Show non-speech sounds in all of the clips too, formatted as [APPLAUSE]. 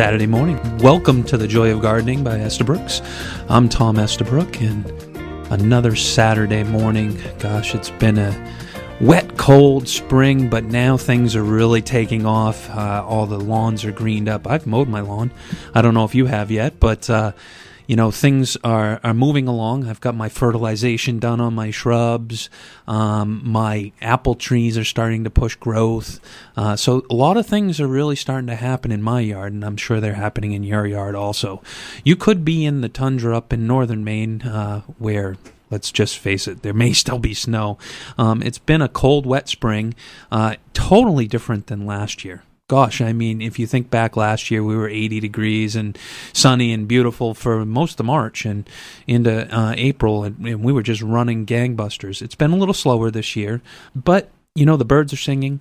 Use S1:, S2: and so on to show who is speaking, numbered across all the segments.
S1: Saturday morning. Welcome to the Joy of Gardening by Estabrooks. I'm Tom Estabrook, and another Saturday morning. Gosh, it's been a wet, cold spring, but now things are really taking off. Uh, all the lawns are greened up. I've mowed my lawn. I don't know if you have yet, but uh, you know things are are moving along. I've got my fertilization done on my shrubs. Um, my apple trees are starting to push growth. Uh, so a lot of things are really starting to happen in my yard, and I'm sure they're happening in your yard also. You could be in the tundra up in northern Maine, uh, where let's just face it, there may [LAUGHS] still be snow. Um, it's been a cold, wet spring, uh, totally different than last year gosh, I mean, if you think back last year, we were 80 degrees and sunny and beautiful for most of March and into uh, April, and, and we were just running gangbusters. It's been a little slower this year, but you know, the birds are singing.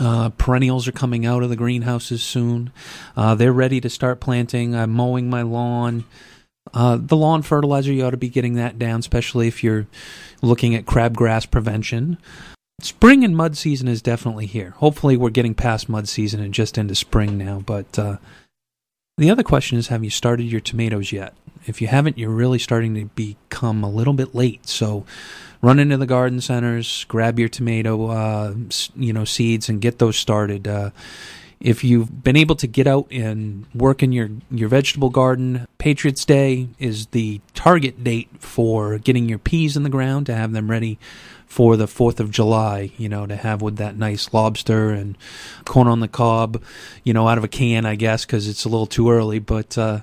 S1: Uh, perennials are coming out of the greenhouses soon. Uh, they're ready to start planting. I'm mowing my lawn. Uh, the lawn fertilizer, you ought to be getting that down, especially if you're looking at crabgrass prevention. Spring and mud season is definitely here. Hopefully, we're getting past mud season and just into spring now. But uh, the other question is have you started your tomatoes yet? If you haven't, you're really starting to become a little bit late. So, run into the garden centers, grab your tomato, uh, you know, seeds, and get those started. Uh, if you've been able to get out and work in your, your vegetable garden, Patriots Day is the target date for getting your peas in the ground to have them ready for the 4th of July, you know, to have with that nice lobster and corn on the cob, you know, out of a can, I guess, because it's a little too early, but uh,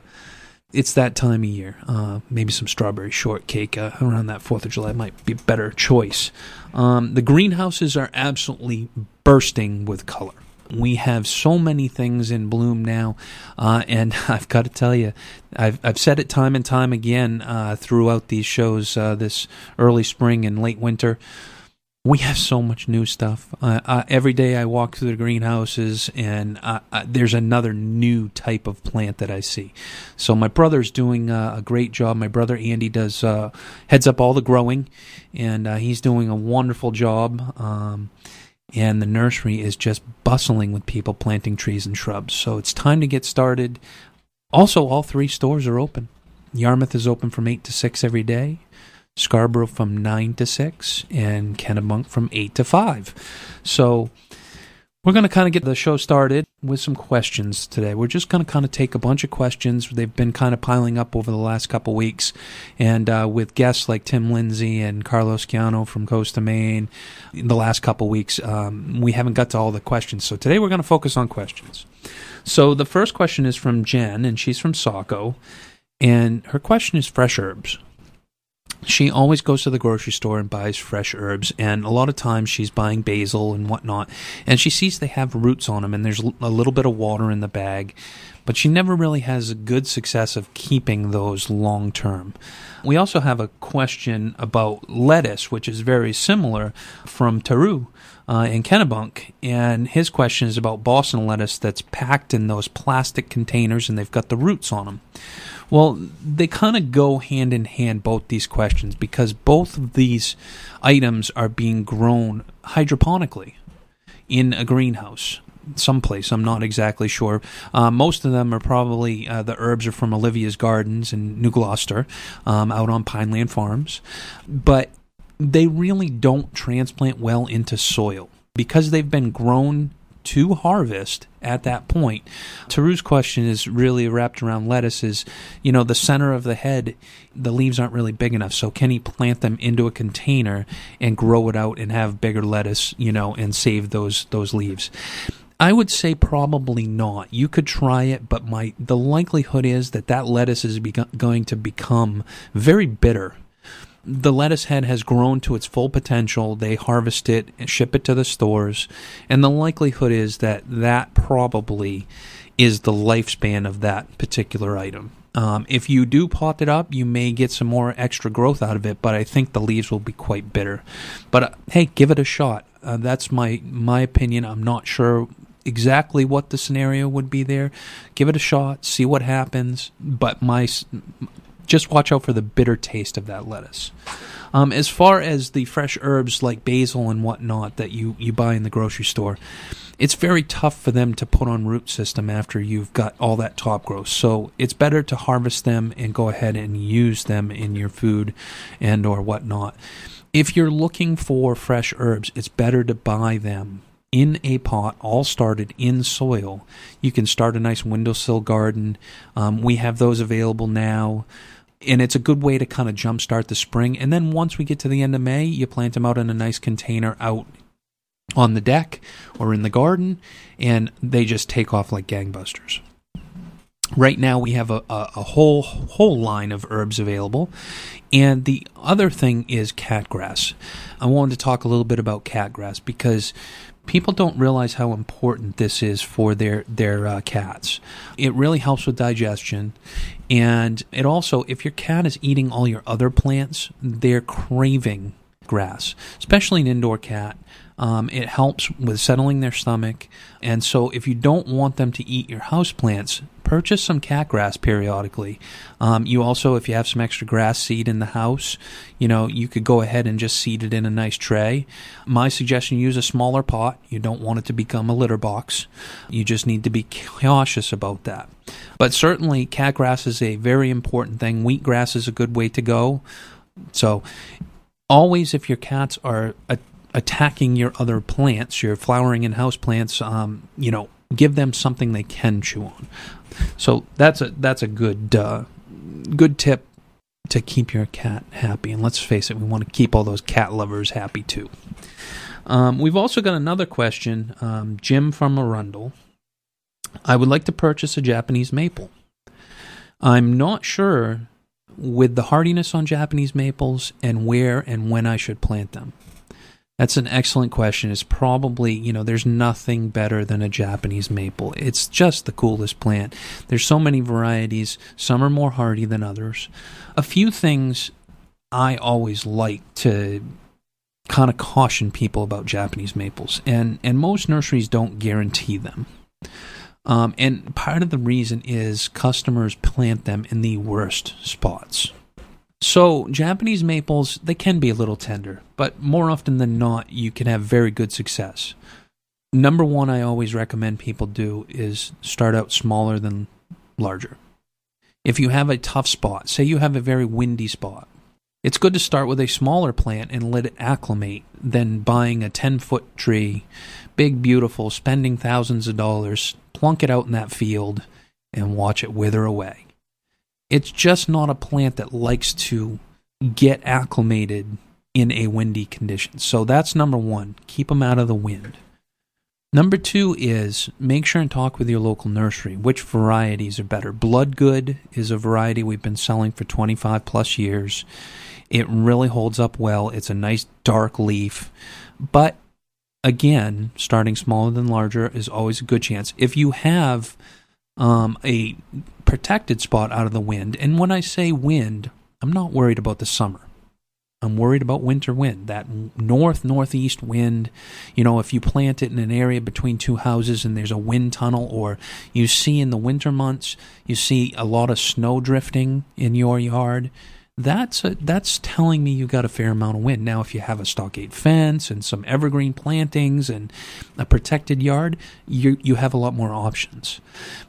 S1: it's that time of year. Uh, maybe some strawberry shortcake uh, around that 4th of July might be a better choice. Um, the greenhouses are absolutely bursting with color we have so many things in bloom now, uh, and [LAUGHS] I've got to tell you, I've I've said it time and time again uh, throughout these shows uh, this early spring and late winter. We have so much new stuff. Uh, every day I walk through the greenhouses, and uh, uh, there's another new type of plant that I see. So my brother's doing a great job. My brother Andy does heads up all the growing, and he's doing a wonderful job. Um, and the nursery is just bustling with people planting trees and shrubs. So it's time to get started. Also, all three stores are open. Yarmouth is open from 8 to 6 every day, Scarborough from 9 to 6, and Kennebunk from 8 to 5. So we're going to kind of get the show started with some questions today. We're just going to kind of take a bunch of questions. They've been kind of piling up over the last couple weeks. And uh, with guests like Tim Lindsay and Carlos Chiano from Coast of Maine, in the last couple weeks, um, we haven't got to all the questions. So today we're going to focus on questions. So the first question is from Jen, and she's from Saco. And her question is fresh herbs she always goes to the grocery store and buys fresh herbs and a lot of times she's buying basil and whatnot and she sees they have roots on them and there's a little bit of water in the bag but she never really has a good success of keeping those long term we also have a question about lettuce which is very similar from taru uh, in Kennebunk, and his question is about Boston lettuce that's packed in those plastic containers and they've got the roots on them. Well, they kind of go hand in hand, both these questions, because both of these items are being grown hydroponically in a greenhouse someplace. I'm not exactly sure. Uh, most of them are probably uh, the herbs are from Olivia's Gardens in New Gloucester, um, out on Pineland Farms, but they really don't transplant well into soil because they've been grown to harvest at that point. Taru's question is really wrapped around lettuces. You know, the center of the head, the leaves aren't really big enough. So can he plant them into a container and grow it out and have bigger lettuce, you know, and save those those leaves? I would say probably not. You could try it, but my the likelihood is that that lettuce is going to become very bitter the lettuce head has grown to its full potential. They harvest it and ship it to the stores, and the likelihood is that that probably is the lifespan of that particular item. Um, if you do pot it up, you may get some more extra growth out of it, but I think the leaves will be quite bitter. But uh, hey, give it a shot. Uh, that's my my opinion. I'm not sure exactly what the scenario would be there. Give it a shot, see what happens. But my just watch out for the bitter taste of that lettuce. Um, as far as the fresh herbs like basil and whatnot that you, you buy in the grocery store, it's very tough for them to put on root system after you've got all that top growth. So it's better to harvest them and go ahead and use them in your food and or whatnot. If you're looking for fresh herbs, it's better to buy them in a pot, all started in soil. You can start a nice windowsill garden. Um, we have those available now and it's a good way to kind of jumpstart the spring. And then once we get to the end of May, you plant them out in a nice container out on the deck or in the garden, and they just take off like gangbusters. Right now, we have a, a, a whole whole line of herbs available, and the other thing is catgrass. I wanted to talk a little bit about catgrass because people don't realize how important this is for their their uh, cats. It really helps with digestion, and it also, if your cat is eating all your other plants, they're craving grass, especially an indoor cat. Um, it helps with settling their stomach. And so, if you don't want them to eat your house plants, purchase some cat grass periodically. Um, you also, if you have some extra grass seed in the house, you know, you could go ahead and just seed it in a nice tray. My suggestion use a smaller pot. You don't want it to become a litter box. You just need to be cautious about that. But certainly, cat grass is a very important thing. Wheatgrass is a good way to go. So, always, if your cats are attacking your other plants, your flowering and house plants, um, you know, give them something they can chew on. So that's a that's a good uh, good tip to keep your cat happy. And let's face it, we want to keep all those cat lovers happy too. Um, we've also got another question, um, Jim from Arundel. I would like to purchase a Japanese maple. I'm not sure with the hardiness on Japanese maples and where and when I should plant them. That's an excellent question. It's probably, you know, there's nothing better than a Japanese maple. It's just the coolest plant. There's so many varieties. Some are more hardy than others. A few things I always like to kind of caution people about Japanese maples, and and most nurseries don't guarantee them. Um, and part of the reason is customers plant them in the worst spots. So, Japanese maples, they can be a little tender, but more often than not, you can have very good success. Number one, I always recommend people do is start out smaller than larger. If you have a tough spot, say you have a very windy spot, it's good to start with a smaller plant and let it acclimate than buying a 10 foot tree, big, beautiful, spending thousands of dollars, plunk it out in that field, and watch it wither away. It's just not a plant that likes to get acclimated in a windy condition. So that's number one. Keep them out of the wind. Number two is make sure and talk with your local nursery. Which varieties are better? Bloodgood is a variety we've been selling for 25 plus years. It really holds up well. It's a nice dark leaf. But again, starting smaller than larger is always a good chance. If you have um, a protected spot out of the wind. And when I say wind, I'm not worried about the summer. I'm worried about winter wind, that north northeast wind. You know, if you plant it in an area between two houses and there's a wind tunnel, or you see in the winter months, you see a lot of snow drifting in your yard, that's a, that's telling me you got a fair amount of wind. Now, if you have a stockade fence and some evergreen plantings and a protected yard, you you have a lot more options.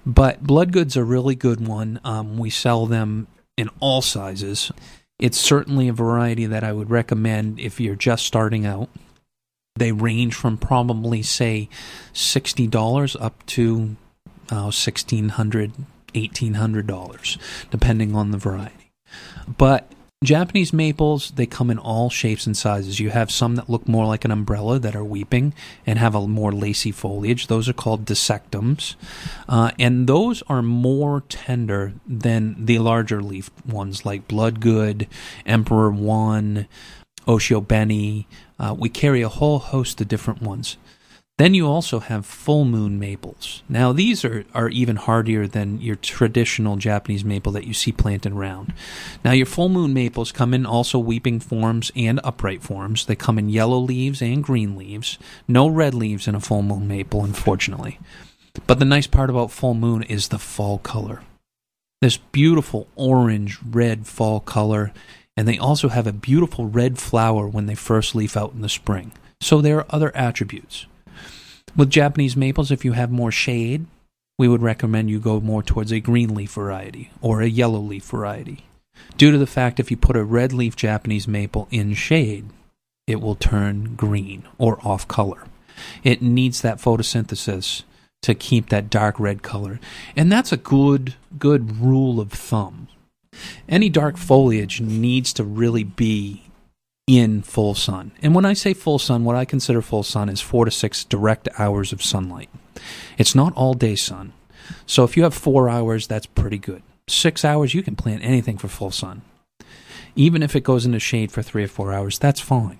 S1: But bloodgood's a really good one. Um, we sell them in all sizes. It's certainly a variety that I would recommend if you're just starting out. They range from probably say sixty dollars up to uh, sixteen hundred, eighteen hundred dollars, depending on the variety. But Japanese maples, they come in all shapes and sizes. You have some that look more like an umbrella that are weeping and have a more lacy foliage. Those are called dissectums. Uh, and those are more tender than the larger leaf ones like Bloodgood, Emperor One, Oshiobeni. Uh, we carry a whole host of different ones. Then you also have full moon maples. Now, these are, are even hardier than your traditional Japanese maple that you see planted around. Now, your full moon maples come in also weeping forms and upright forms. They come in yellow leaves and green leaves. No red leaves in a full moon maple, unfortunately. But the nice part about full moon is the fall color. This beautiful orange red fall color, and they also have a beautiful red flower when they first leaf out in the spring. So there are other attributes. With Japanese maples, if you have more shade, we would recommend you go more towards a green leaf variety or a yellow leaf variety. Due to the fact if you put a red leaf Japanese maple in shade, it will turn green or off color. It needs that photosynthesis to keep that dark red color. And that's a good good rule of thumb. Any dark foliage needs to really be in full sun. And when I say full sun, what I consider full sun is 4 to 6 direct hours of sunlight. It's not all day sun. So if you have 4 hours, that's pretty good. 6 hours you can plant anything for full sun. Even if it goes into shade for 3 or 4 hours, that's fine.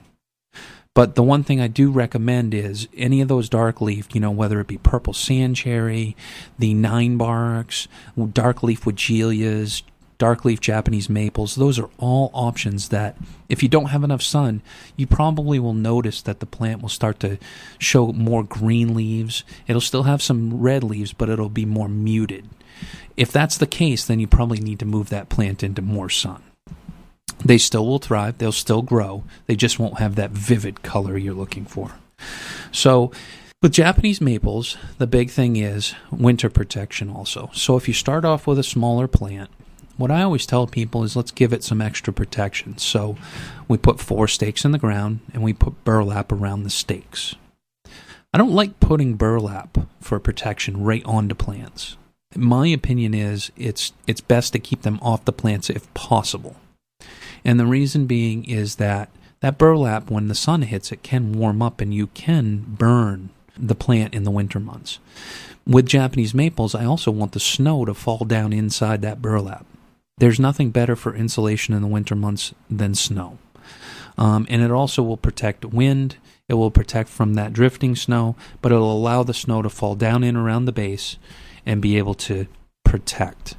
S1: But the one thing I do recommend is any of those dark leaf, you know, whether it be purple sand cherry, the nine barks, dark leaf Weigelias, dark leaf Japanese maples, those are all options that if you don't have enough sun, you probably will notice that the plant will start to show more green leaves. It'll still have some red leaves, but it'll be more muted. If that's the case, then you probably need to move that plant into more sun. They still will thrive, they'll still grow, they just won't have that vivid color you're looking for. So, with Japanese maples, the big thing is winter protection also. So, if you start off with a smaller plant, what I always tell people is let's give it some extra protection. So, we put four stakes in the ground and we put burlap around the stakes. I don't like putting burlap for protection right onto plants. My opinion is it's it's best to keep them off the plants if possible. And the reason being is that that burlap, when the sun hits it, can warm up and you can burn the plant in the winter months. With Japanese maples, I also want the snow to fall down inside that burlap. There's nothing better for insulation in the winter months than snow. Um, and it also will protect wind. It will protect from that drifting snow, but it'll allow the snow to fall down in around the base and be able to protect.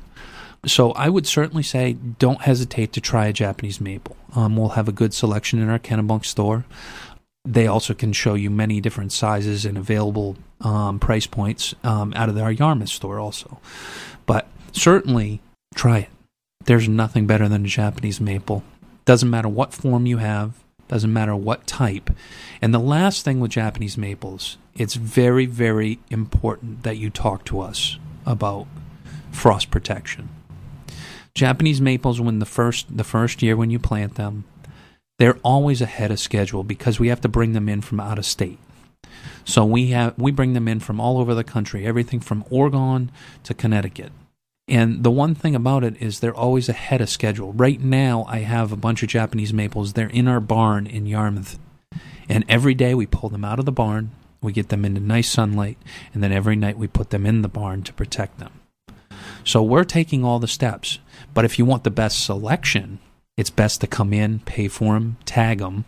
S1: So I would certainly say don't hesitate to try a Japanese maple. Um, we'll have a good selection in our Kennebunk store. They also can show you many different sizes and available um, price points um, out of our Yarmouth store also. But certainly try it. There's nothing better than a Japanese maple. Doesn't matter what form you have, doesn't matter what type. And the last thing with Japanese maples, it's very, very important that you talk to us about frost protection. Japanese maples when the first the first year when you plant them, they're always ahead of schedule because we have to bring them in from out of state. So we have we bring them in from all over the country, everything from Oregon to Connecticut. And the one thing about it is they're always ahead of schedule. Right now I have a bunch of Japanese maples. They're in our barn in Yarmouth. And every day we pull them out of the barn, we get them into nice sunlight, and then every night we put them in the barn to protect them. So we're taking all the steps. But if you want the best selection, it's best to come in, pay for them, tag them,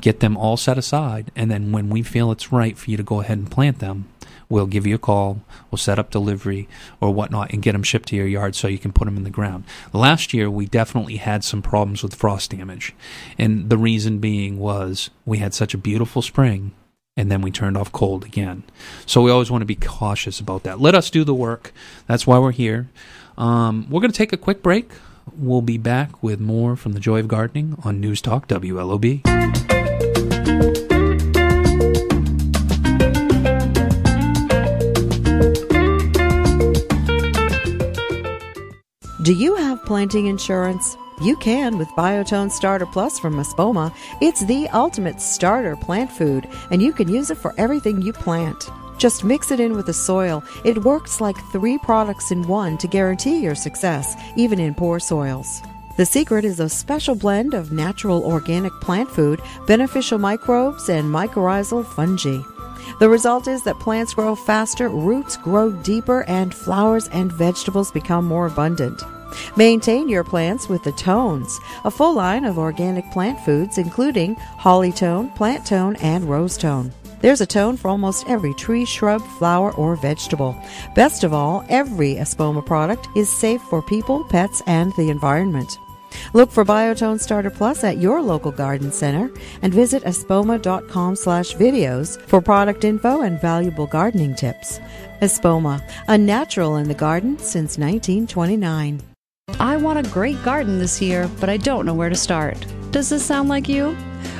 S1: get them all set aside, and then when we feel it's right for you to go ahead and plant them, we'll give you a call, we'll set up delivery or whatnot, and get them shipped to your yard so you can put them in the ground. Last year, we definitely had some problems with frost damage, and the reason being was we had such a beautiful spring and then we turned off cold again. So we always want to be cautious about that. Let us do the work. That's why we're here. Um, we're going to take a quick break. We'll be back with more from the Joy of Gardening on News Talk WLOB.
S2: Do you have planting insurance? You can with Biotone Starter Plus from Espoma. It's the ultimate starter plant food, and you can use it for everything you plant. Just mix it in with the soil. It works like three products in one to guarantee your success, even in poor soils. The secret is a special blend of natural organic plant food, beneficial microbes, and mycorrhizal fungi. The result is that plants grow faster, roots grow deeper, and flowers and vegetables become more abundant. Maintain your plants with the Tones, a full line of organic plant foods including holly tone, plant tone, and rose tone. There's a tone for almost every tree, shrub, flower, or vegetable. Best of all, every Espoma product is safe for people, pets, and the environment. Look for Biotone Starter Plus at your local garden center and visit espoma.com slash videos for product info and valuable gardening tips. Espoma, a natural in the garden since 1929.
S3: I want a great garden this year, but I don't know where to start. Does this sound like you?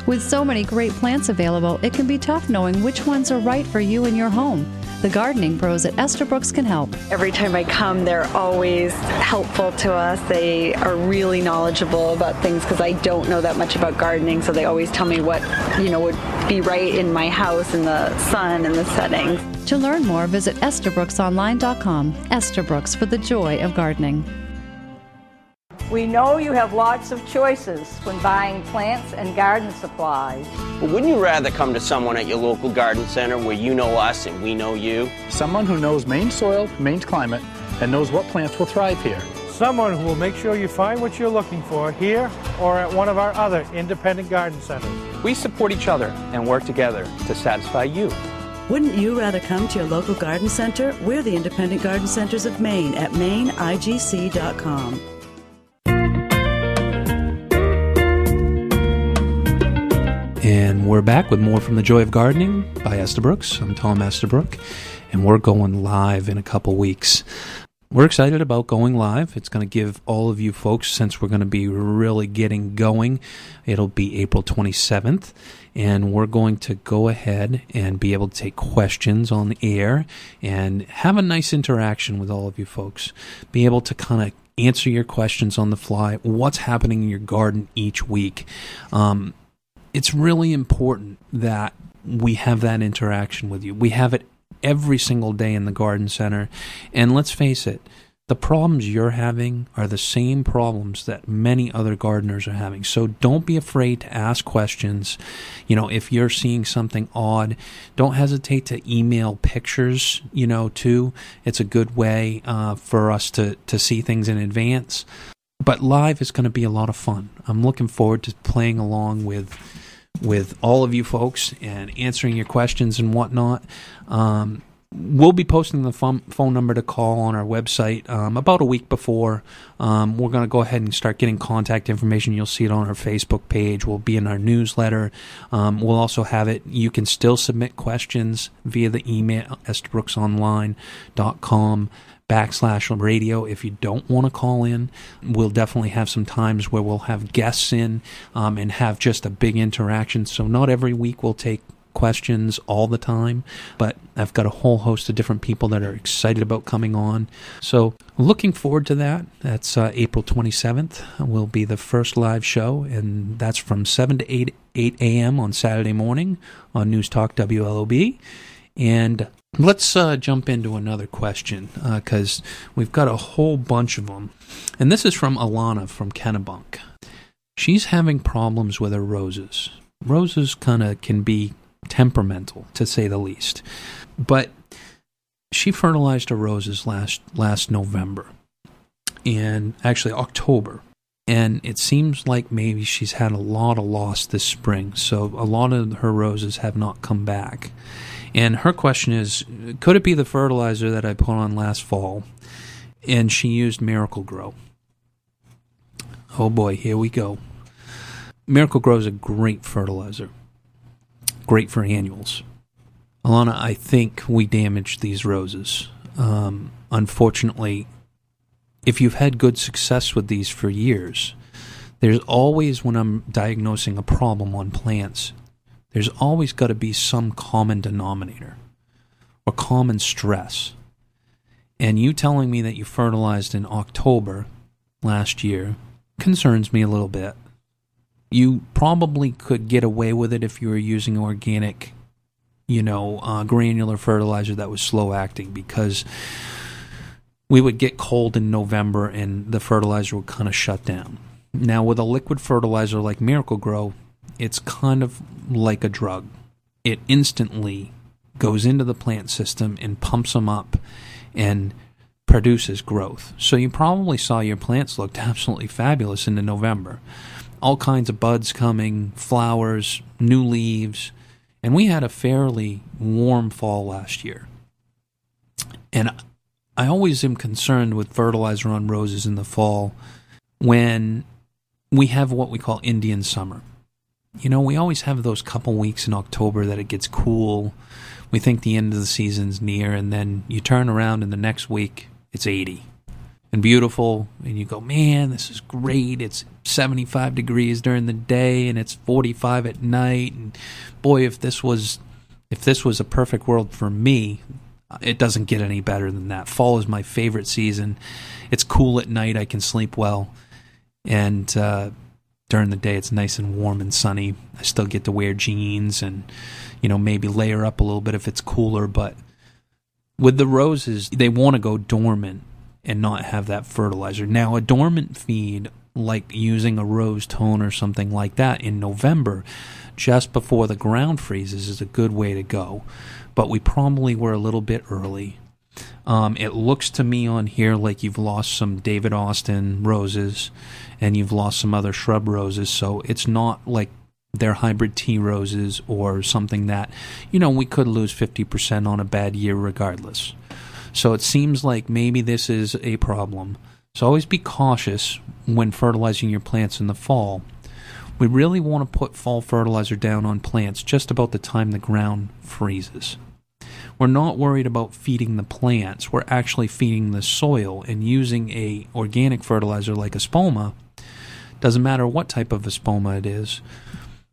S3: With so many great plants available, it can be tough knowing which ones are right for you and your home. The gardening pros at Estabrooks can help.
S4: Every time I come, they're always helpful to us. They are really knowledgeable about things because I don't know that much about gardening, so they always tell me what, you know, would be right in my house in the sun and the settings.
S3: To learn more, visit EstabrooksOnline.com. Estabrooks for the joy of gardening.
S5: We know you have lots of choices when buying plants and garden supplies.
S6: But wouldn't you rather come to someone at your local garden center where you know us and we know you?
S7: Someone who knows Maine soil, Maine's climate, and knows what plants will thrive here.
S8: Someone who will make sure you find what you're looking for here or at one of our other independent garden centers.
S9: We support each other and work together to satisfy you.
S10: Wouldn't you rather come to your local garden center? We're the Independent Garden Centers of Maine at maineigc.com.
S1: And we're back with more from The Joy of Gardening by Esther Estabrooks. I'm Tom Estabrook, and we're going live in a couple weeks. We're excited about going live. It's going to give all of you folks, since we're going to be really getting going, it'll be April 27th, and we're going to go ahead and be able to take questions on the air and have a nice interaction with all of you folks. Be able to kind of answer your questions on the fly, what's happening in your garden each week. Um, it's really important that we have that interaction with you. We have it every single day in the garden center. And let's face it, the problems you're having are the same problems that many other gardeners are having. So don't be afraid to ask questions. You know, if you're seeing something odd, don't hesitate to email pictures, you know, too. It's a good way uh, for us to, to see things in advance. But live is going to be a lot of fun. I'm looking forward to playing along with with all of you folks and answering your questions and whatnot. Um, we'll be posting the phone, number to call on our website um, about a week before. Um, we're going to go ahead and start getting contact information. You'll see it on our Facebook page. We'll be in our newsletter. Um, we'll also have it. You can still submit questions via the email, estabrooksonline.com backslash radio. If you don't want to call in we'll definitely have some times where we'll have guests in um, and have just a big interaction. So not every week we'll take questions all the time but i've got a whole host of different people that are excited about coming on. So looking forward to that. That's uh, april 27th will be the first live show and that's from 7 to 8 8 a.m on saturday morning on news talk wlob and Let's uh, jump into another question because uh, we've got a whole bunch of them. And this is from Alana from Kennebunk. She's having problems with her roses. Roses kind of can be temperamental, to say the least. But she fertilized her roses last last November, and actually October. And it seems like maybe she's had a lot of loss this spring, so a lot of her roses have not come back. And her question is Could it be the fertilizer that I put on last fall? And she used Miracle-Gro. Oh boy, here we go. Miracle-Gro is a great fertilizer, great for annuals. Alana, I think we damaged these roses. Um, unfortunately, if you've had good success with these for years, there's always, when I'm diagnosing a problem on plants, there's always got to be some common denominator or common stress. And you telling me that you fertilized in October last year concerns me a little bit. You probably could get away with it if you were using organic, you know, uh, granular fertilizer that was slow acting because we would get cold in November and the fertilizer would kind of shut down. Now, with a liquid fertilizer like Miracle-Gro, it's kind of like a drug. It instantly goes into the plant system and pumps them up and produces growth. So you probably saw your plants looked [LAUGHS] absolutely fabulous into November. All kinds of buds coming, flowers, new leaves, and we had a fairly warm fall last year. And I always am concerned with fertilizer on roses in the fall when we have what we call Indian summer you know, we always have those couple weeks in October that it gets cool. We think the end of the season's near, and then you turn around and the next week it's 80. and beautiful, and you go, man, this is great. It's 75 degrees during the day, and it's 45 at night. And boy, if this was if this was a perfect world for me, it doesn't get any better than that. Fall is my favorite season. It's cool at night. I can sleep well, and uh, during the day it's nice and warm and sunny. I still get to wear jeans and you know maybe layer up a little bit if it's cooler, but with the roses, they want to go dormant and not have that fertilizer. Now, a dormant feed like using a rose tone or something like that in November, just before the ground freezes, is a good way to go. But we probably were a little bit early. Um, it looks to me on here like you've lost some David Austin roses and you've lost some other shrub roses. So it's not like they're hybrid tea roses or something that, you know, we could lose 50% on a bad year regardless. So it seems like maybe this is a problem. So always be cautious when fertilizing your plants in the fall. We really want to put fall fertilizer down on plants just about the time the ground freezes. We're not worried about feeding the plants. We're actually feeding the soil and using a organic fertilizer like Espoma. Doesn't matter what type of Espoma it is.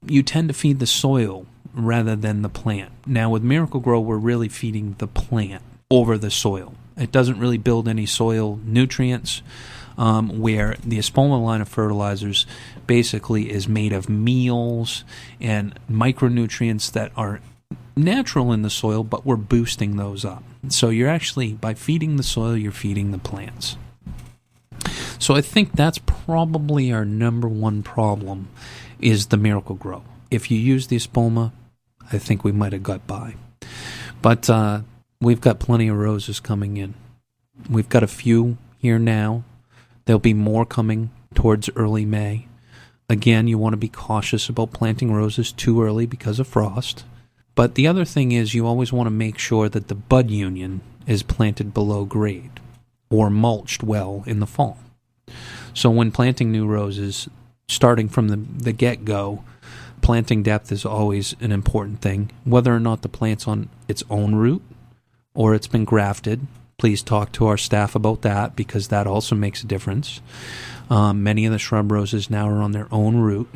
S1: You tend to feed the soil rather than the plant. Now with Miracle-Gro, we're really feeding the plant over the soil. It doesn't really build any soil nutrients. Um, where the Espoma line of fertilizers basically is made of meals and micronutrients that are natural in the soil, but we're boosting those up. So you're actually, by feeding the soil, you're feeding the plants. So I think that's probably our number one problem is the Miracle-Gro. If you use the Espoma, I think we might have got by. But uh, we've got plenty of roses coming in. We've got a few here now. There'll be more coming towards early May. Again, you want to be cautious about planting roses too early because of frost. But the other thing is, you always want to make sure that the bud union is planted below grade or mulched well in the fall. So, when planting new roses, starting from the, the get go, planting depth is always an important thing. Whether or not the plant's on its own root or it's been grafted, please talk to our staff about that because that also makes a difference. Um, many of the shrub roses now are on their own root,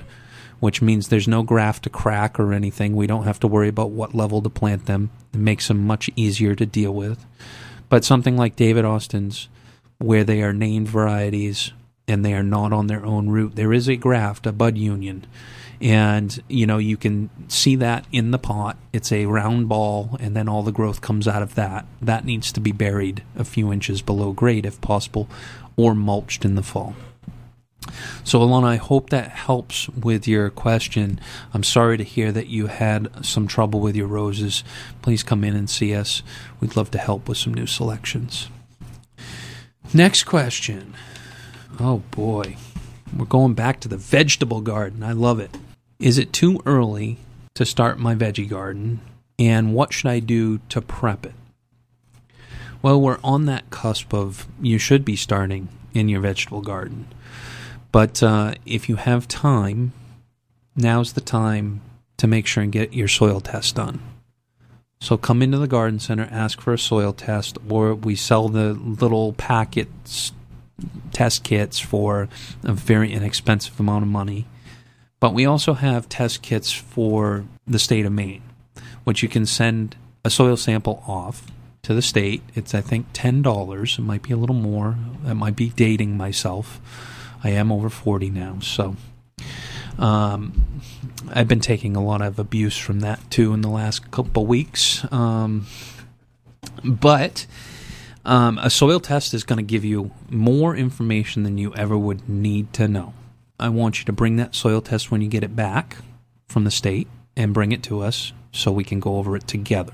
S1: which means there's no graft to crack or anything. We don't have to worry about what level to plant them. It makes them much easier to deal with. But something like David Austin's, where they are named varieties and they are not on their own root, there is a graft, a bud union and you know you can see that in the pot it's a round ball and then all the growth comes out of that that needs to be buried a few inches below grade if possible or mulched in the fall so alana i hope that helps with your question i'm sorry to hear that you had some trouble with your roses please come in and see us we'd love to help with some new selections next question oh boy we're going back to the vegetable garden. I love it. Is it too early to start my veggie garden? And what should I do to prep it? Well, we're on that cusp of you should be starting in your vegetable garden. But uh, if you have time, now's the time to make sure and get your soil test done. So come into the garden center, ask for a soil test, or we sell the little packets, test kits for a very inexpensive amount of money. But we also have test kits for the state of Maine, which you can send a soil sample off to the state. It's, I think, $10. It might be a little more. It might be dating myself. I am over 40 now, so um, I've been taking a lot of abuse from that too in the last couple weeks. Um, but um, a soil test is going to give you more information than you ever would need to know. I want you to bring that soil test when you get it back from the state and bring it to us so we can go over it together.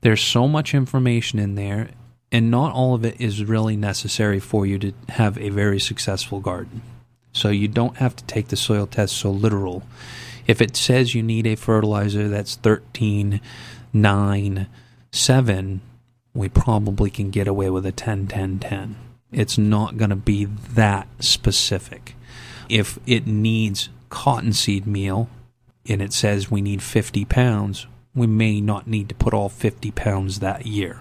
S1: There's so much information in there, and not all of it is really necessary for you to have a very successful garden. So you don't have to take the soil test so literal. If it says you need a fertilizer that's 13, 9, 7, we probably can get away with a 10, 10, 10. It's not going to be that specific. If it needs cottonseed meal and it says we need 50 pounds, we may not need to put all 50 pounds that year.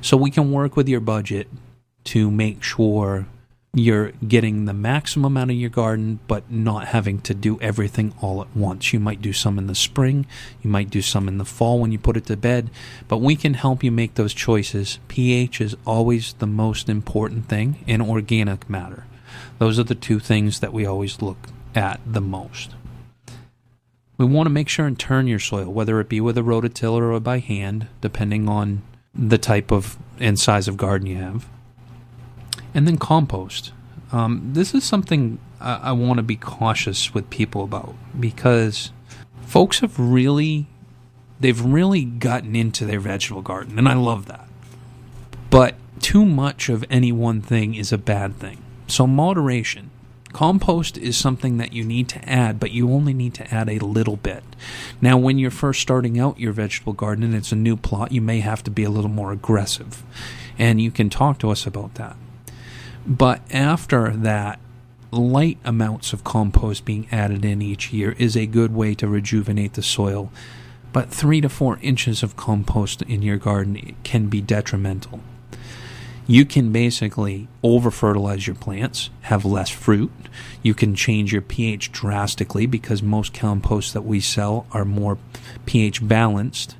S1: So we can work with your budget to make sure you're getting the maximum out of your garden, but not having to do everything all at once. You might do some in the spring, you might do some in the fall when you put it to bed, but we can help you make those choices. pH is always the most important thing in organic matter. Those are the two things that we always look at the most. We want to make sure and turn your soil, whether it be with a rototiller or by hand, depending on the type of and size of garden you have and then compost. Um, this is something I, I want to be cautious with people about because folks have really they've really gotten into their vegetable garden, and I love that. But too much of any one thing is a bad thing. So moderation. Compost is something that you need to add, but you only need to add a little bit. Now, when you're first starting out your vegetable garden and it's a new plot, you may have to be a little more aggressive. And you can talk to us about that. But after that, light amounts of compost being added in each year is a good way to rejuvenate the soil. But three to four inches of compost in your garden can be detrimental. You can basically over fertilize your plants, have less fruit. You can change your pH drastically because most composts that we sell are more pH balanced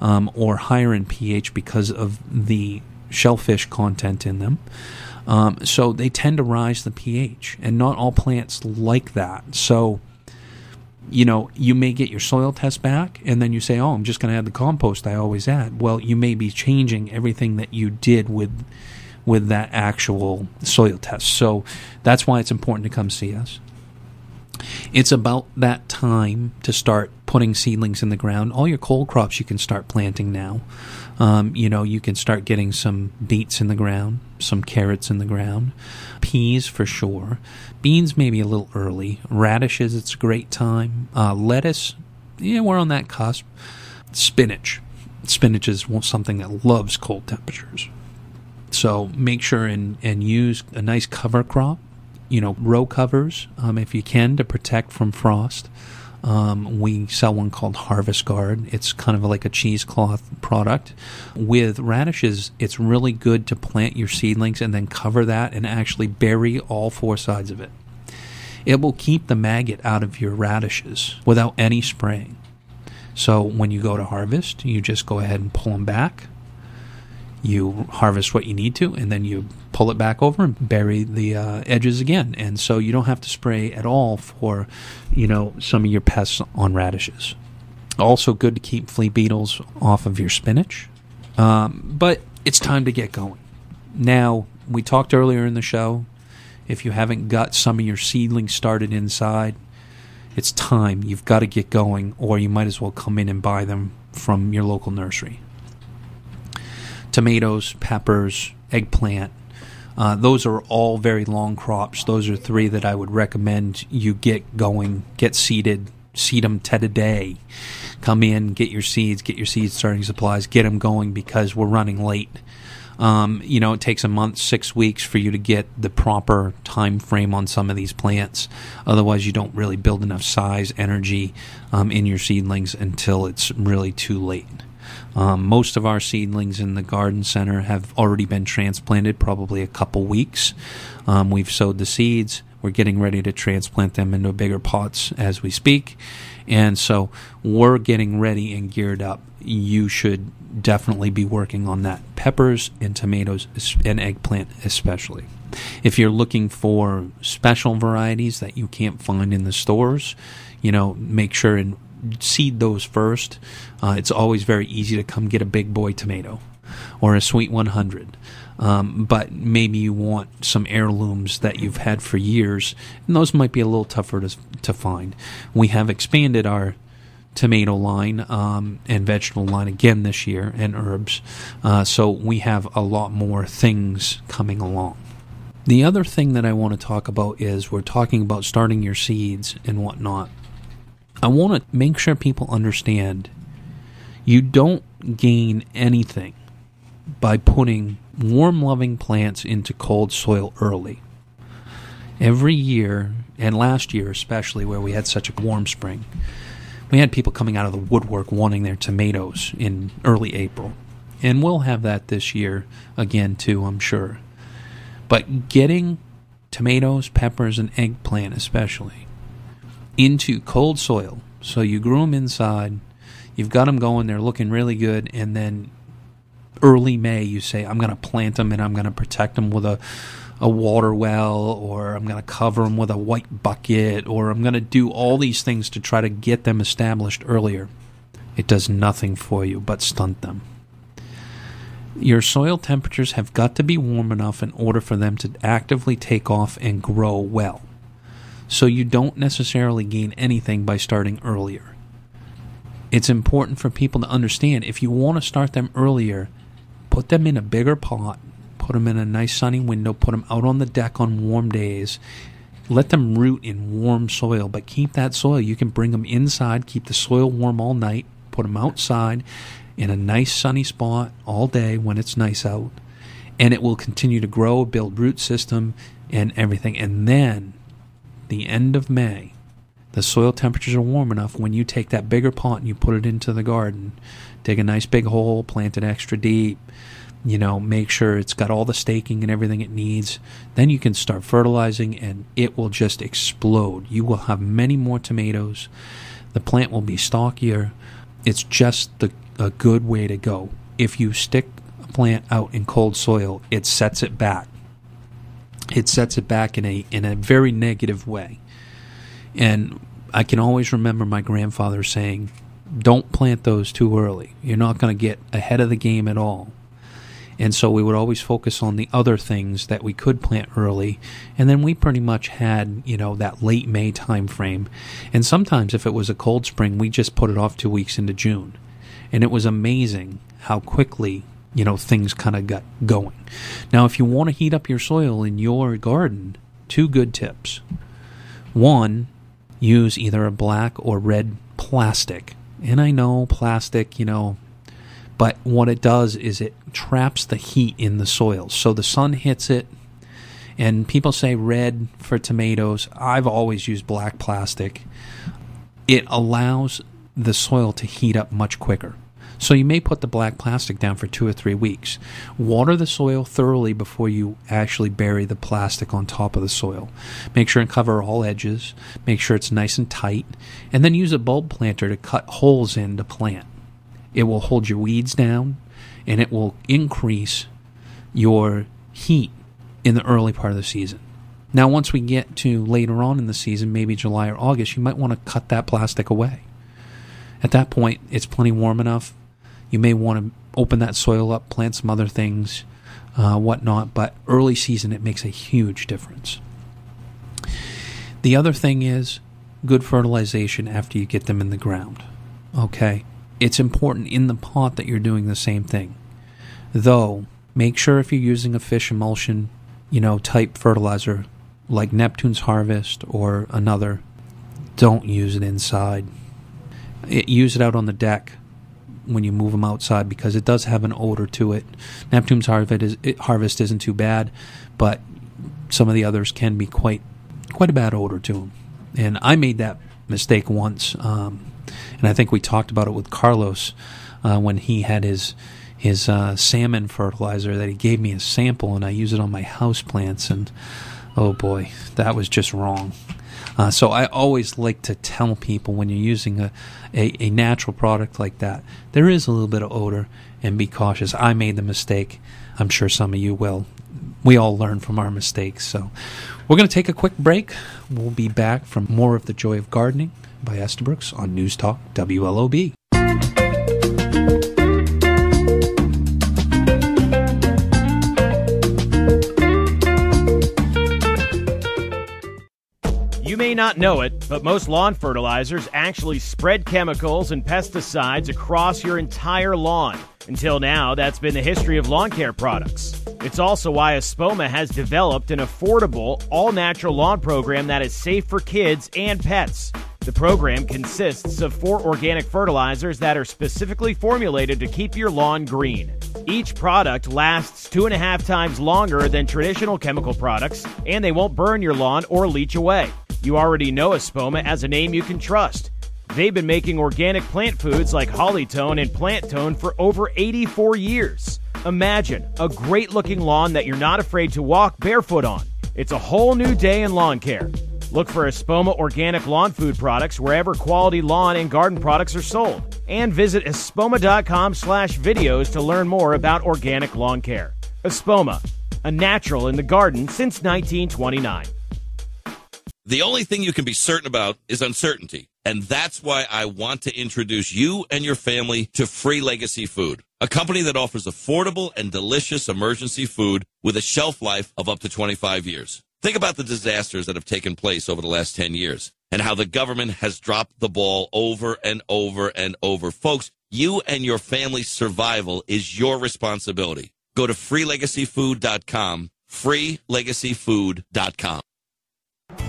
S1: um, or higher in pH because of the shellfish content in them. Um, so they tend to rise the pH, and not all plants like that. So, you know, you may get your soil test back, and then you say, "Oh, I'm just going to add the compost I always add." Well, you may be changing everything that you did with with that actual soil test. So that's why it's important to come see us. It's about that time to start putting seedlings in the ground. All your cold crops you can start planting now. Um, you know, you can start getting some beets in the ground, some carrots in the ground, peas for sure. Beans maybe a little early. Radishes, it's a great time. Uh, lettuce, yeah, we're on that cusp. Spinach. Spinach is something that loves cold temperatures. So make sure and, and use a nice cover crop, you know, row covers um, if you can to protect from frost. Um, we sell one called Harvest Guard. It's kind of like a cheesecloth product. With radishes, it's really good to plant your seedlings and then cover that and actually bury all four sides of it. It will keep the maggot out of your radishes without any spraying. So when you go to harvest, you just go ahead and pull them back, you harvest what you need to, and then you pull it back over and bury the uh, edges again. And so you don't have to spray at all for, you know, some of your pests on radishes. Also good to keep flea beetles off of your spinach. Um, but it's time to get going. Now, we talked earlier in the show. If you haven't got some of your seedlings started inside, it's time. You've got to get going, or you might as well come in and buy them from your local nursery tomatoes, peppers, eggplant. Uh, those are all very long crops. Those are three that I would recommend you get going, get seeded, seed them today. Come in, get your seeds, get your seed starting supplies, get them going because we're running late. Um, you know, it takes a month, six weeks for you to get the proper time frame on some of these plants. Otherwise, you don't really build enough size, energy um, in your seedlings until it's really too late. Um, most of our seedlings in the garden center have already been transplanted, probably a couple weeks. Um, we've sowed the seeds. We're getting ready to transplant them into bigger pots as we speak. And so we're getting ready and geared up. You should definitely be working on that. Peppers and tomatoes and eggplant, especially. If you're looking for special varieties that you can't find in the stores, you know, make sure and seed those first. Uh, it's always very easy to come get a big boy tomato or a sweet 100. Um, but maybe you want some heirlooms that you've had for years, and those might be a little tougher to, to find. We have expanded our tomato line um, and vegetable line again this year, and herbs, uh, so we have a lot more things coming along. The other thing that I want to talk about is we're talking about starting your seeds and whatnot. I want to make sure people understand you don't gain anything by putting warm loving plants into cold soil early. Every year, and last year especially, where we had such a warm spring, we had people coming out of the woodwork wanting their tomatoes in early April. And we'll have that this year again, too, I'm sure. But getting tomatoes, peppers, and eggplant, especially, into cold soil. So you grew them inside, you've got them going, they're looking really good, and then early May, you say, I'm going to plant them and I'm going to protect them with a, a water well, or I'm going to cover them with a white bucket, or I'm going to do all these things to try to get them established earlier. It does nothing for you but stunt them. Your soil temperatures have got to be warm enough in order for them to actively take off and grow well. So you don't necessarily gain anything by starting earlier. It's important for people to understand if you want to start them earlier, put them in a bigger pot, put them in a nice sunny window, put them out on the deck on warm days. Let them root in warm soil, but keep that soil. You can bring them inside, keep the soil warm all night, put them outside in a nice sunny spot all day when it's nice out, and it will continue to grow, build root system, and everything. And then, the end of May, the soil temperatures are warm enough when you take that bigger pot and you put it into the garden, dig a nice big hole, plant it extra deep, you know, make sure it's got all the staking and everything it needs. Then you can start fertilizing and it will just explode. You will have many more tomatoes. The plant will be stockier. It's just the, a good way to go. If you stick a plant out in cold soil, it sets it back. It sets it back in a in a very negative way. And I can always remember my grandfather saying, "Don't plant those too early. You're not going to get ahead of the game at all." And so we would always focus on the other things that we could plant early. And then we pretty much had, you know, that late May time frame. And sometimes if it was a cold spring, we just put it off two weeks into June. And it was amazing how quickly, you know, things kind of got going. Now, if you want to heat up your soil in your garden, two good tips. One, use either a black or red plastic. And I know plastic, you know, but what it does is it traps the heat in the soil. So the sun hits it, and people say red for tomatoes. I've always used black plastic. It allows the soil to heat up much quicker. So you may put the black plastic down for two or three weeks. Water the soil thoroughly before you actually bury the plastic on top of the soil. Make sure and cover all edges. Make sure it's nice and tight. And then use a bulb planter to cut holes in to plant. It will hold your weeds down and it will increase your heat in the early part of the season. Now, once we get to later on in the season, maybe July or August, you might want to cut that plastic away. At that point, it's plenty warm enough. You may want to open that soil up, plant some other things, uh, whatnot, but early season, it makes a huge difference. The other thing is good fertilization after you get them in the ground. Okay? it's important in the pot that you're doing the same thing. Though, make sure if you're using a fish emulsion, you know, type fertilizer like Neptune's Harvest or another, don't use it inside. It, use it out on the deck when you move them outside because it does have an odor to it. Neptune's Harvest, is, it, Harvest isn't too bad, but some of the others can be quite quite a bad odor to them. And I made that mistake once. Um, and I think we talked about it with Carlos uh, when he had his his uh, salmon fertilizer that he gave me a sample, and I use it on my house plants, and oh boy, that was just wrong. Uh, so I always like to tell people when you're using a, a, a, natural product like that, there is a little bit of odor, and be cautious. I made the mistake. I'm sure some of you will. We all learn from our mistakes. So we're going to take a quick break. We'll be back from more of the joy of gardening by Estabrooks on News Talk WLOB.
S11: May not know it, but most lawn fertilizers actually spread chemicals and pesticides across your entire lawn. Until now, that's been the history of lawn care products. It's also why Espoma has developed an affordable, all natural lawn program that is safe for kids and pets. The program consists of four organic fertilizers that are specifically formulated to keep your lawn green. Each product lasts two and a half times longer than traditional chemical products, and they won't burn your lawn or leach away. You already know Espoma as a name you can trust. They've been making organic plant foods like Hollytone and Plant Tone for over 84 years. Imagine a great looking lawn that you're not afraid to walk barefoot on. It's a whole new day in lawn care. Look for Espoma organic lawn food products wherever quality lawn and garden products are sold. And visit espoma.com slash videos to learn more about organic lawn care. Espoma, a natural in the garden since 1929.
S12: The only thing you can be certain about is uncertainty. And that's why I want to introduce you and your family to Free Legacy Food, a company that offers affordable and delicious emergency food with a shelf life of up to 25 years. Think about the disasters that have taken place over the last 10 years and how the government has dropped the ball over and over and over. Folks, you and your family's survival is your responsibility. Go to freelegacyfood.com, freelegacyfood.com.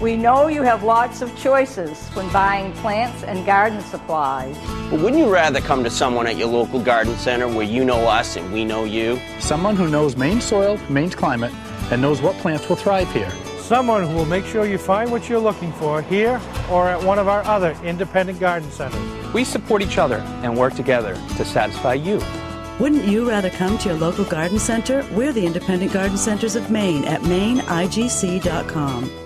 S5: We know you have lots of choices when buying plants and garden supplies.
S6: But wouldn't you rather come to someone at your local garden center where you know us and we know you?
S7: Someone who knows Maine soil, Maine's climate, and knows what plants will thrive here.
S8: Someone who will make sure you find what you're looking for here or at one of our other independent garden centers.
S9: We support each other and work together to satisfy you.
S10: Wouldn't you rather come to your local garden center? We're the Independent Garden Centers of Maine at maineigc.com.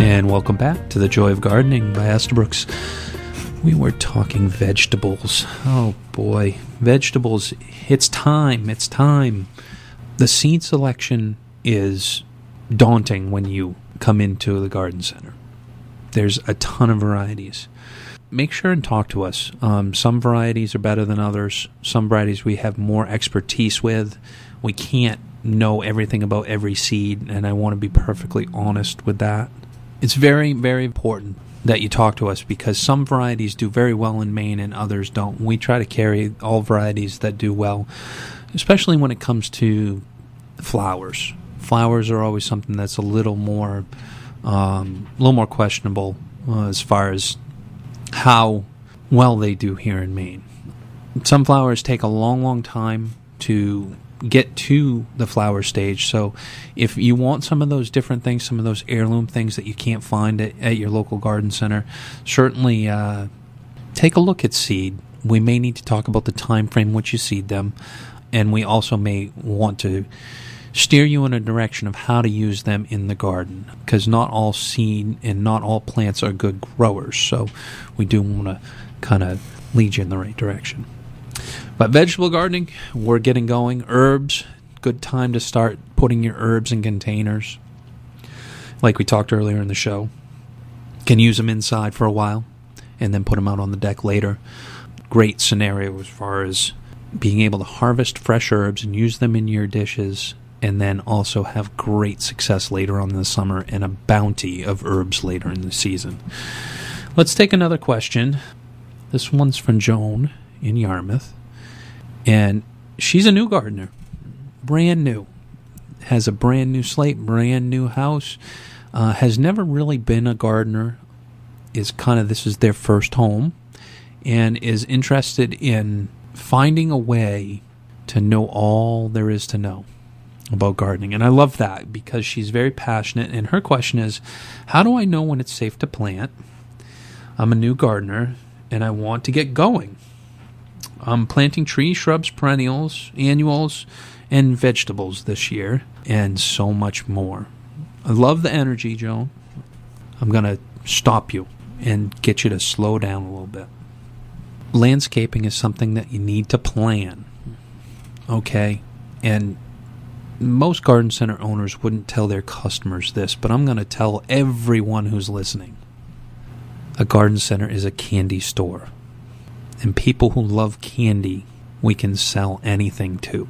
S1: And welcome back to The Joy of Gardening by Estabrooks. We were talking vegetables. Oh boy, vegetables. It's time. It's time. The seed selection is daunting when you come into the garden center. There's a ton of varieties. Make sure and talk to us. Um, some varieties are better than others. Some varieties we have more expertise with. We can't know everything about every seed, and I want to be perfectly honest with that. It's very, very important that you talk to us because some varieties do very well in Maine and others don't. We try to carry all varieties that do well, especially when it comes to flowers. Flowers are always something that's a little more, um, a little more questionable uh, as far as how well they do here in Maine. Some flowers take a long, long time to get to the flower stage. So, if you want some of those different things, some of those heirloom things that you can't find at, at your local garden center, certainly uh, take a look at seed. We may need to talk about the time frame which you seed them, and we also may want to steer you in a direction of how to use them in the garden because not all seed and not all plants are good growers. So, we do want to kind of lead you in the right direction. But vegetable gardening, we're getting going. Herbs, good time to start putting your herbs in containers. Like we talked earlier in the show. Can use them inside for a while and then put them out on the deck later. Great scenario as far as being able to harvest fresh herbs and use them in your dishes and then also have great success later on in the summer and a bounty of herbs later in the season. Let's take another question. This one's from Joan in Yarmouth. And she's a new gardener, brand new, has a brand new slate, brand new house, uh, has never really been a gardener, is kind of this is their first home, and is interested in finding a way to know all there is to know about gardening. And I love that because she's very passionate. And her question is How do I know when it's safe to plant? I'm a new gardener and I want to get going. I'm planting trees, shrubs, perennials, annuals, and vegetables this year, and so much more. I love the energy, Joan. I'm going to stop you and get you to slow down a little bit. Landscaping is something that you need to plan. Okay? And most garden center owners wouldn't tell their customers this, but I'm going to tell everyone who's listening. A garden center is a candy store and people who love candy, we can sell anything to.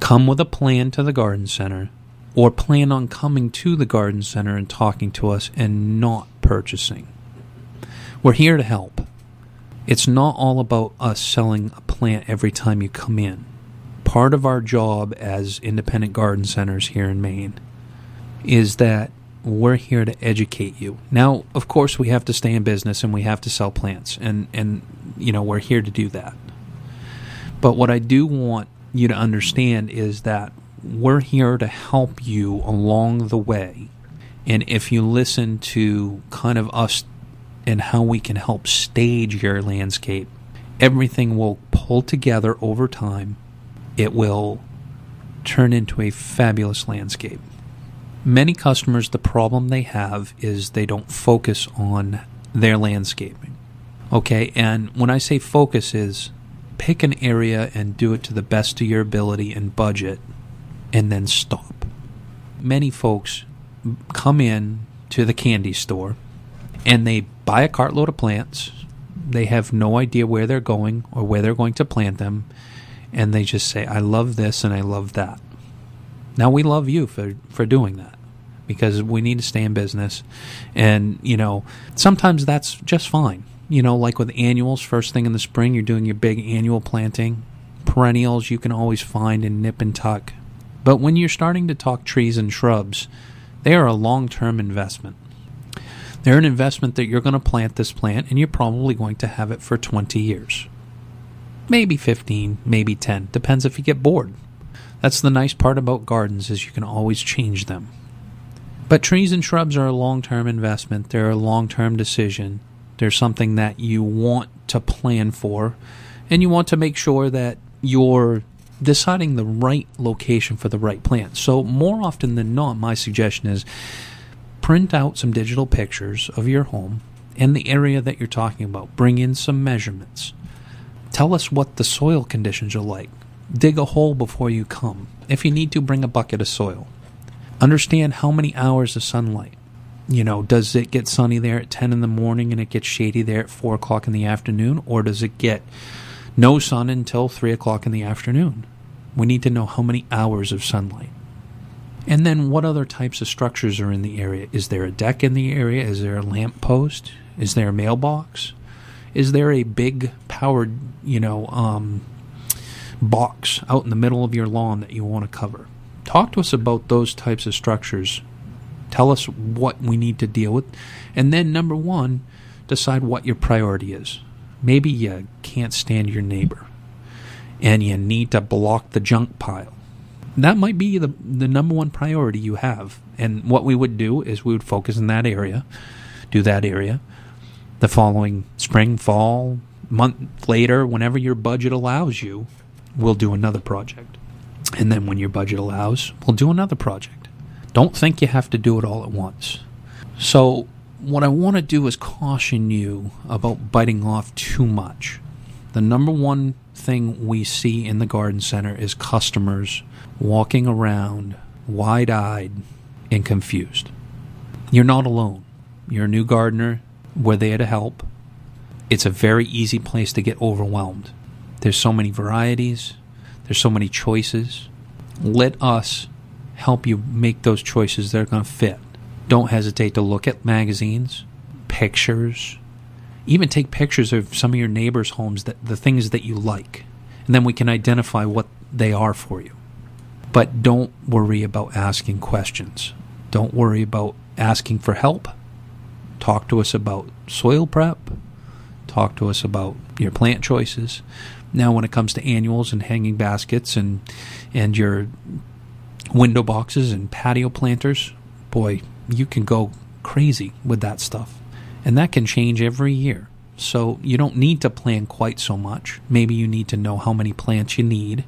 S1: Come with a plan to the garden center, or plan on coming to the garden center and talking to us and not purchasing. We're here to help. It's not all about us selling a plant every time you come in. Part of our job as independent garden centers here in Maine is that we're here to educate you. Now, of course, we have to stay in business and we have to sell plants, and and you know we're here to do that. But what I do want you to understand is that we're here to help you along the way. And if you listen to kind of us and how we can help stage your landscape everything will pull together over time. It will turn into a fabulous landscape. Many customers, the problem they have is they don't focus on their landscaping. Okay, and when I say focus, is pick an area and do it to the best of your ability and budget, and then stop. Many folks come in to the candy store and they buy a cartload of plants. They have no idea where they're going or where they're going to plant them, and they just say, I love this and I love that. Now, we love you for, for doing that because we need to stay in business. And, you know, sometimes that's just fine. You know, like with annuals, first thing in the spring, you're doing your big annual planting. Perennials you can always find and nip and tuck. But when you're starting to talk trees and shrubs, they are a long term investment. They're an investment that you're going to plant this plant and you're probably going to have it for 20 years. Maybe 15, maybe 10, depends if you get bored. That's the nice part about gardens is you can always change them. But trees and shrubs are a long-term investment. They're a long-term decision. They're something that you want to plan for and you want to make sure that you're deciding the right location for the right plant. So more often than not my suggestion is print out some digital pictures of your home and the area that you're talking about. Bring in some measurements. Tell us what the soil conditions are like. Dig a hole before you come. If you need to, bring a bucket of soil. Understand how many hours of sunlight. You know, does it get sunny there at 10 in the morning and it gets shady there at 4 o'clock in the afternoon? Or does it get no sun until 3 o'clock in the afternoon? We need to know how many hours of sunlight. And then what other types of structures are in the area? Is there a deck in the area? Is there a lamp post? Is there a mailbox? Is there a big powered, you know, um, box out in the middle of your lawn that you want to cover? Talk to us about those types of structures. Tell us what we need to deal with. And then, number one, decide what your priority is. Maybe you can't stand your neighbor and you need to block the junk pile that might be the the number one priority you have. And what we would do is we would focus in that area, do that area. The following spring, fall, month later, whenever your budget allows you, we'll do another project. And then when your budget allows, we'll do another project. Don't think you have to do it all at once. So, what I want to do is caution you about biting off too much. The number one thing we see in the garden center is customers walking around wide eyed and confused. You're not alone. You're a new gardener. We're there to help. It's a very easy place to get overwhelmed. There's so many varieties, there's so many choices. Let us help you make those choices that are going to fit. Don't hesitate to look at magazines, pictures, even take pictures of some of your neighbors' homes that the things that you like. And then we can identify what they are for you. But don't worry about asking questions. Don't worry about asking for help. Talk to us about soil prep. Talk to us about your plant choices. Now, when it comes to annuals and hanging baskets and and your window boxes and patio planters, boy, you can go crazy with that stuff. And that can change every year. So you don't need to plan quite so much. Maybe you need to know how many plants you need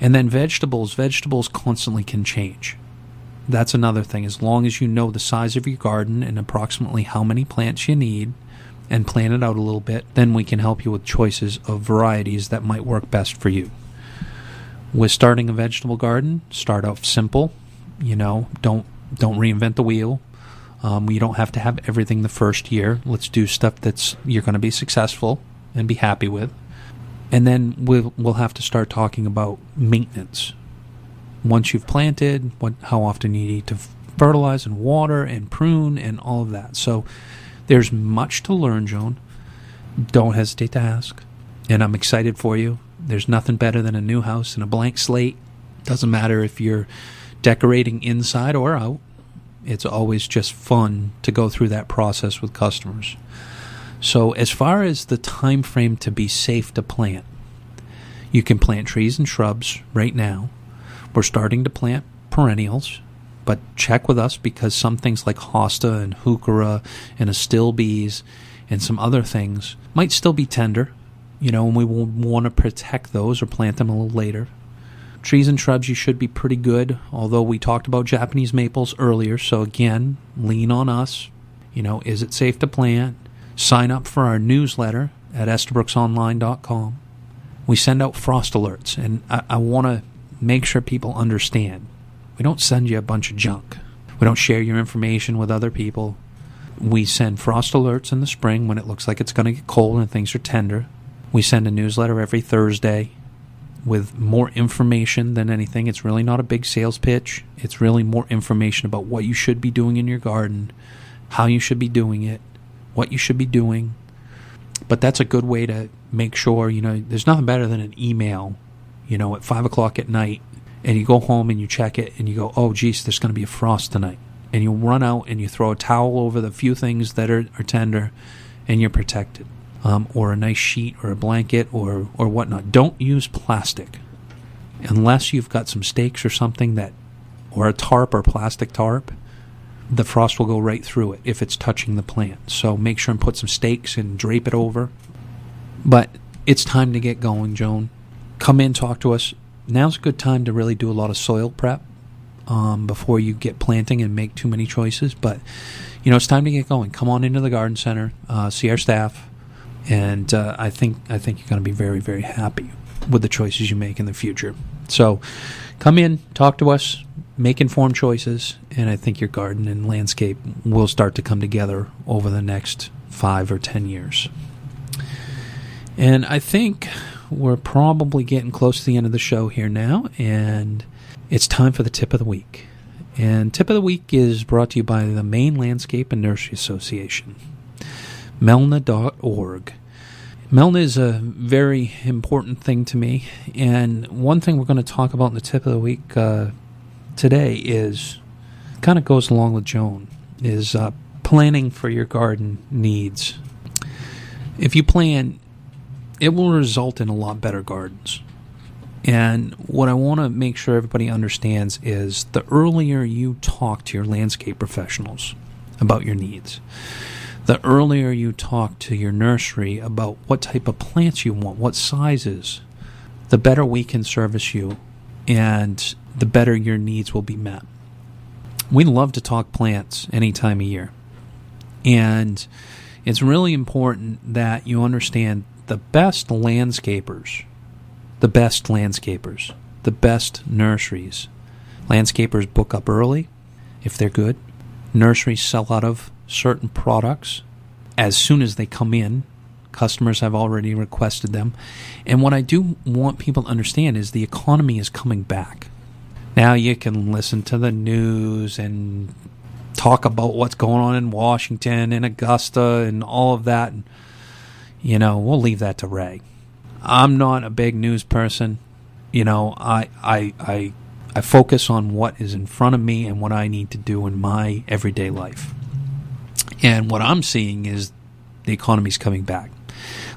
S1: and then vegetables, vegetables constantly can change. That's another thing. As long as you know the size of your garden and approximately how many plants you need and plan it out a little bit, then we can help you with choices of varieties that might work best for you. With starting a vegetable garden, start off simple. You know, don't don't reinvent the wheel. Um, you don't have to have everything the first year. Let's do stuff that's you're going to be successful and be happy with and then we'll we'll have to start talking about maintenance. Once you've planted, what how often you need to fertilize and water and prune and all of that. So there's much to learn, Joan. Don't hesitate to ask. And I'm excited for you. There's nothing better than a new house and a blank slate. Doesn't matter if you're decorating inside or out. It's always just fun to go through that process with customers. So as far as the time frame to be safe to plant, you can plant trees and shrubs right now. We're starting to plant perennials, but check with us because some things like hosta and heuchera and astilbes and some other things might still be tender. you know, and we will want to protect those or plant them a little later. Trees and shrubs, you should be pretty good, although we talked about Japanese maples earlier. So, again, lean on us. You know, is it safe to plant? Sign up for our newsletter at estabrooksonline.com. We send out frost alerts, and I, I want to make sure people understand. We don't send you a bunch of junk. We don't share your information with other people. We send frost alerts in the spring when it looks like it's going to get cold and things are tender. We send a newsletter every Thursday with more information than anything. It's really not a big sales pitch. It's really more information about what you should be doing in your garden, how you should be doing it, what you should be doing. But that's a good way to make sure, you know, there's nothing better than an email, you know, at 5 o'clock at night, and you go home and you check it and you go, oh, geez, there's going to be a frost tonight. And you run out and you throw a towel over the few things that are, are tender and you're protected um, or a nice sheet or a blanket or, or whatnot. Don't use plastic unless you've got some stakes or something that, or a tarp or plastic tarp. The frost will go right through it if it's touching the plant. So make sure and put some stakes and drape it over. But it's time to get going, Joan. Come in, talk to us. Now's a good time to really do a lot of soil prep um, before you get planting and make too many choices. But you know, it's time to get going. Come on into the garden center, uh, see our staff and uh, I think I think you're going to be very very happy with the choices you make in the future. So, come in, talk to us, make informed choices, and I think your garden and landscape will start to come together over the next five or ten years. And I think we're probably getting close to the end of the show here now, and it's time for the tip of the week. And tip of the week is brought to you by the Maine Landscape and Nursery Association. Melna.org. Melna is a very important thing to me, and one thing we're going to talk about in the tip of the week uh, today is kind of goes along with Joan is uh, planning for your garden needs. If you plan, it will result in a lot better gardens. And what I want to make sure everybody understands is the earlier you talk to your landscape professionals about your needs, the earlier you talk to your nursery about what type of plants you want, what sizes, the better we can service you and the better your needs will be met. We love to talk plants any time of year. And it's really important that you understand the best landscapers, the best landscapers, the best nurseries. Landscapers book up early if they're good. Nurseries sell out of certain products as soon as they come in. Customers have already requested them. And what I do want people to understand is the economy is coming back. Now you can listen to the news and talk about what's going on in Washington and Augusta and all of that. And, you know, we'll leave that to Ray. I'm not a big news person. You know, I, I, I, I focus on what is in front of me and what I need to do in my everyday life. And what I'm seeing is the economy's coming back.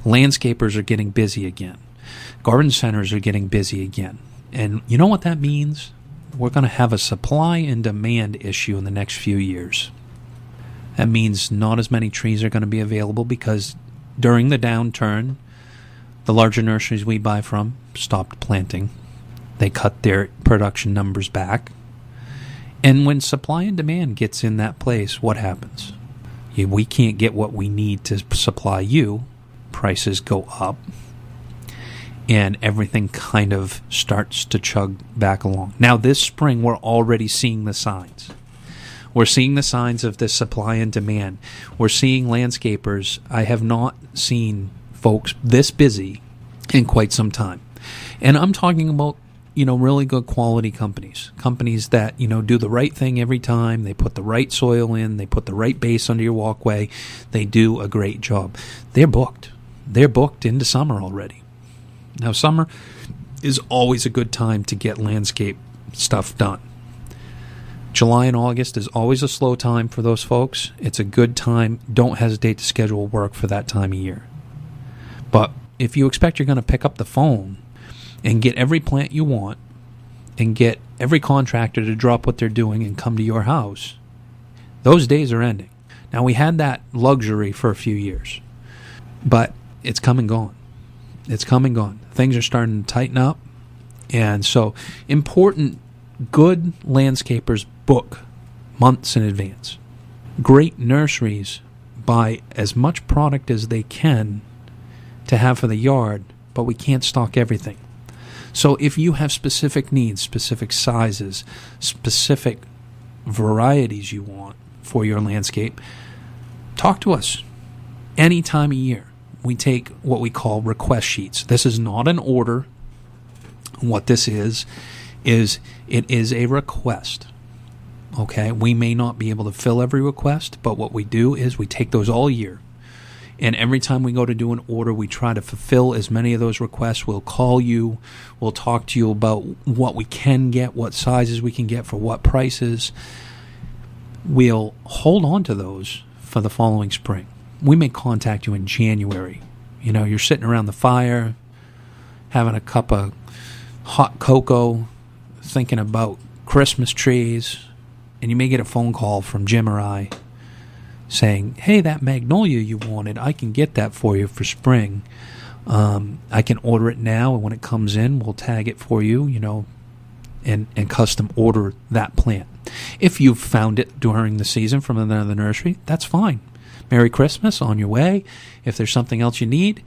S1: Landscapers are getting busy again. Garden centers are getting busy again. And you know what that means? We're going to have a supply and demand issue in the next few years. That means not as many trees are going to be available because during the downturn, the larger nurseries we buy from stopped planting. They cut their production numbers back. And when supply and demand gets in that place, what happens? we can't get what we need to supply you, prices go up, and everything kind of starts to chug back along. Now, this spring, we're already seeing the signs. We're seeing the signs of this supply and demand. We're seeing landscapers. I have not seen folks this busy in quite some time. And I'm talking about you know, really good quality companies. Companies that, you know, do the right thing every time. They put the right soil in. They put the right base under your walkway. They do a great job. They're booked. They're booked into summer already. Now, summer is always a good time to get landscape stuff done. July and August is always a slow time for those folks. It's a good time. Don't hesitate to schedule work for that time of year. But if you expect you're going to pick up the phone and get every plant you want and get every contractor to drop what they're doing and come to your house, those days are ending. Now, we had that luxury for a few years, but it's come and gone. It's come and gone. Things are starting to tighten up. And so, important, good landscapers book months in advance. Great nurseries buy as much product as they can to have for the yard, but we can't stock everything. So if you have specific needs, specific sizes, specific varieties you want for your landscape, talk to us any time of year. We take what we call request sheets. This is not an order. What this is, is it is a request. Okay, we may not be able to fill every request, but what we do is we take those all year. And every time we go to do an order, we try to fulfill as many of those requests. We'll call you, we'll talk to you about what we can get, what sizes we can get for what prices. We'll hold on to those for the following spring. We may contact you in January. You know, you're sitting around the fire, having a cup of hot cocoa, thinking about Christmas trees, and you may get a phone call from Jim or I saying, "Hey, that magnolia you wanted, I can get that for you for spring. Um, I can order it now, and when it comes in, we'll tag it for you. You know, and and custom order that plant. If you've found it during the season from another nursery, that's fine. Merry Christmas on your way. If there's something else you need,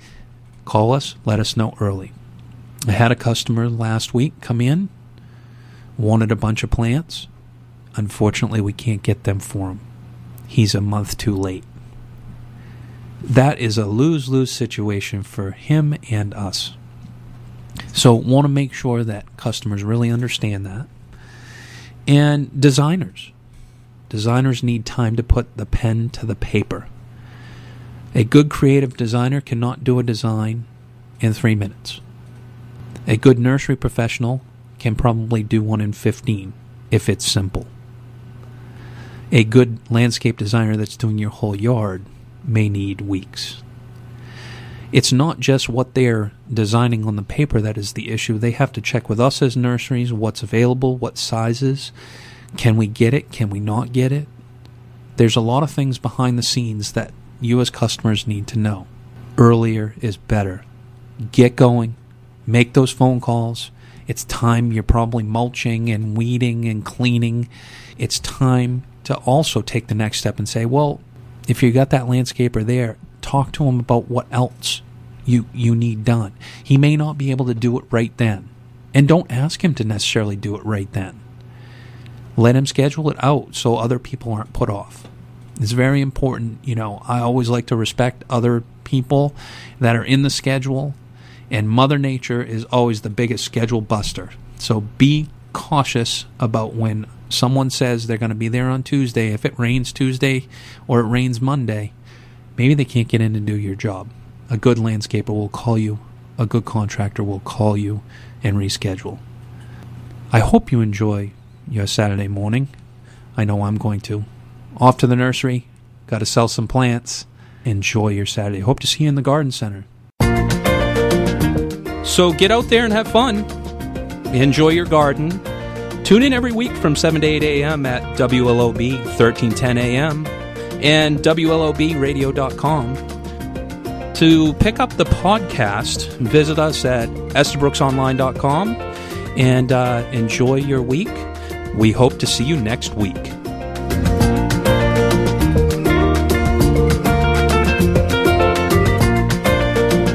S1: call us. Let us know early. I had a customer last week come in, wanted a bunch of plants. Unfortunately, we can't get them for him. He's a month too late. That is a lose lose situation for him and us. So, want to make sure that customers really understand that. And designers. Designers need time to put the pen to the paper. A good creative designer cannot do a design in three minutes. A good nursery professional can probably do one in 15 if it's simple. A good landscape designer that's doing your whole yard may need weeks. It's not just what they're designing on the paper that is the issue. They have to check with us as nurseries what's available, what sizes, can we get it, can we not get it. There's a lot of things behind the scenes that you as customers need to know. Earlier is better. Get going, make those phone calls. It's time you're probably mulching and weeding and cleaning. It's time to also take the next step and say, well, if you got that landscaper there, talk to him about what else you you need done. He may not be able to do it right then. And don't ask him to necessarily do it right then. Let him schedule it out so other people aren't put off. It's very important, you know, I always like to respect other people that are in the schedule and mother nature is always the biggest schedule buster. So be cautious about when someone says they're going to be there on Tuesday. If it rains Tuesday or it rains Monday, maybe they can't get in and do your job. A good landscaper will call you, a good contractor will call you and reschedule. I hope you enjoy your Saturday morning. I know I'm going to. Off to the nursery, got to sell some plants. Enjoy your Saturday. Hope to see you in the garden center. So get out there and have fun. Enjoy your garden. Tune in every week from 7 to 8 a.m. at WLOB 1310 a.m. and WLOBradio.com. To pick up the podcast, visit us at EstabrookSonline.com and uh, enjoy your week. We hope to see you next week.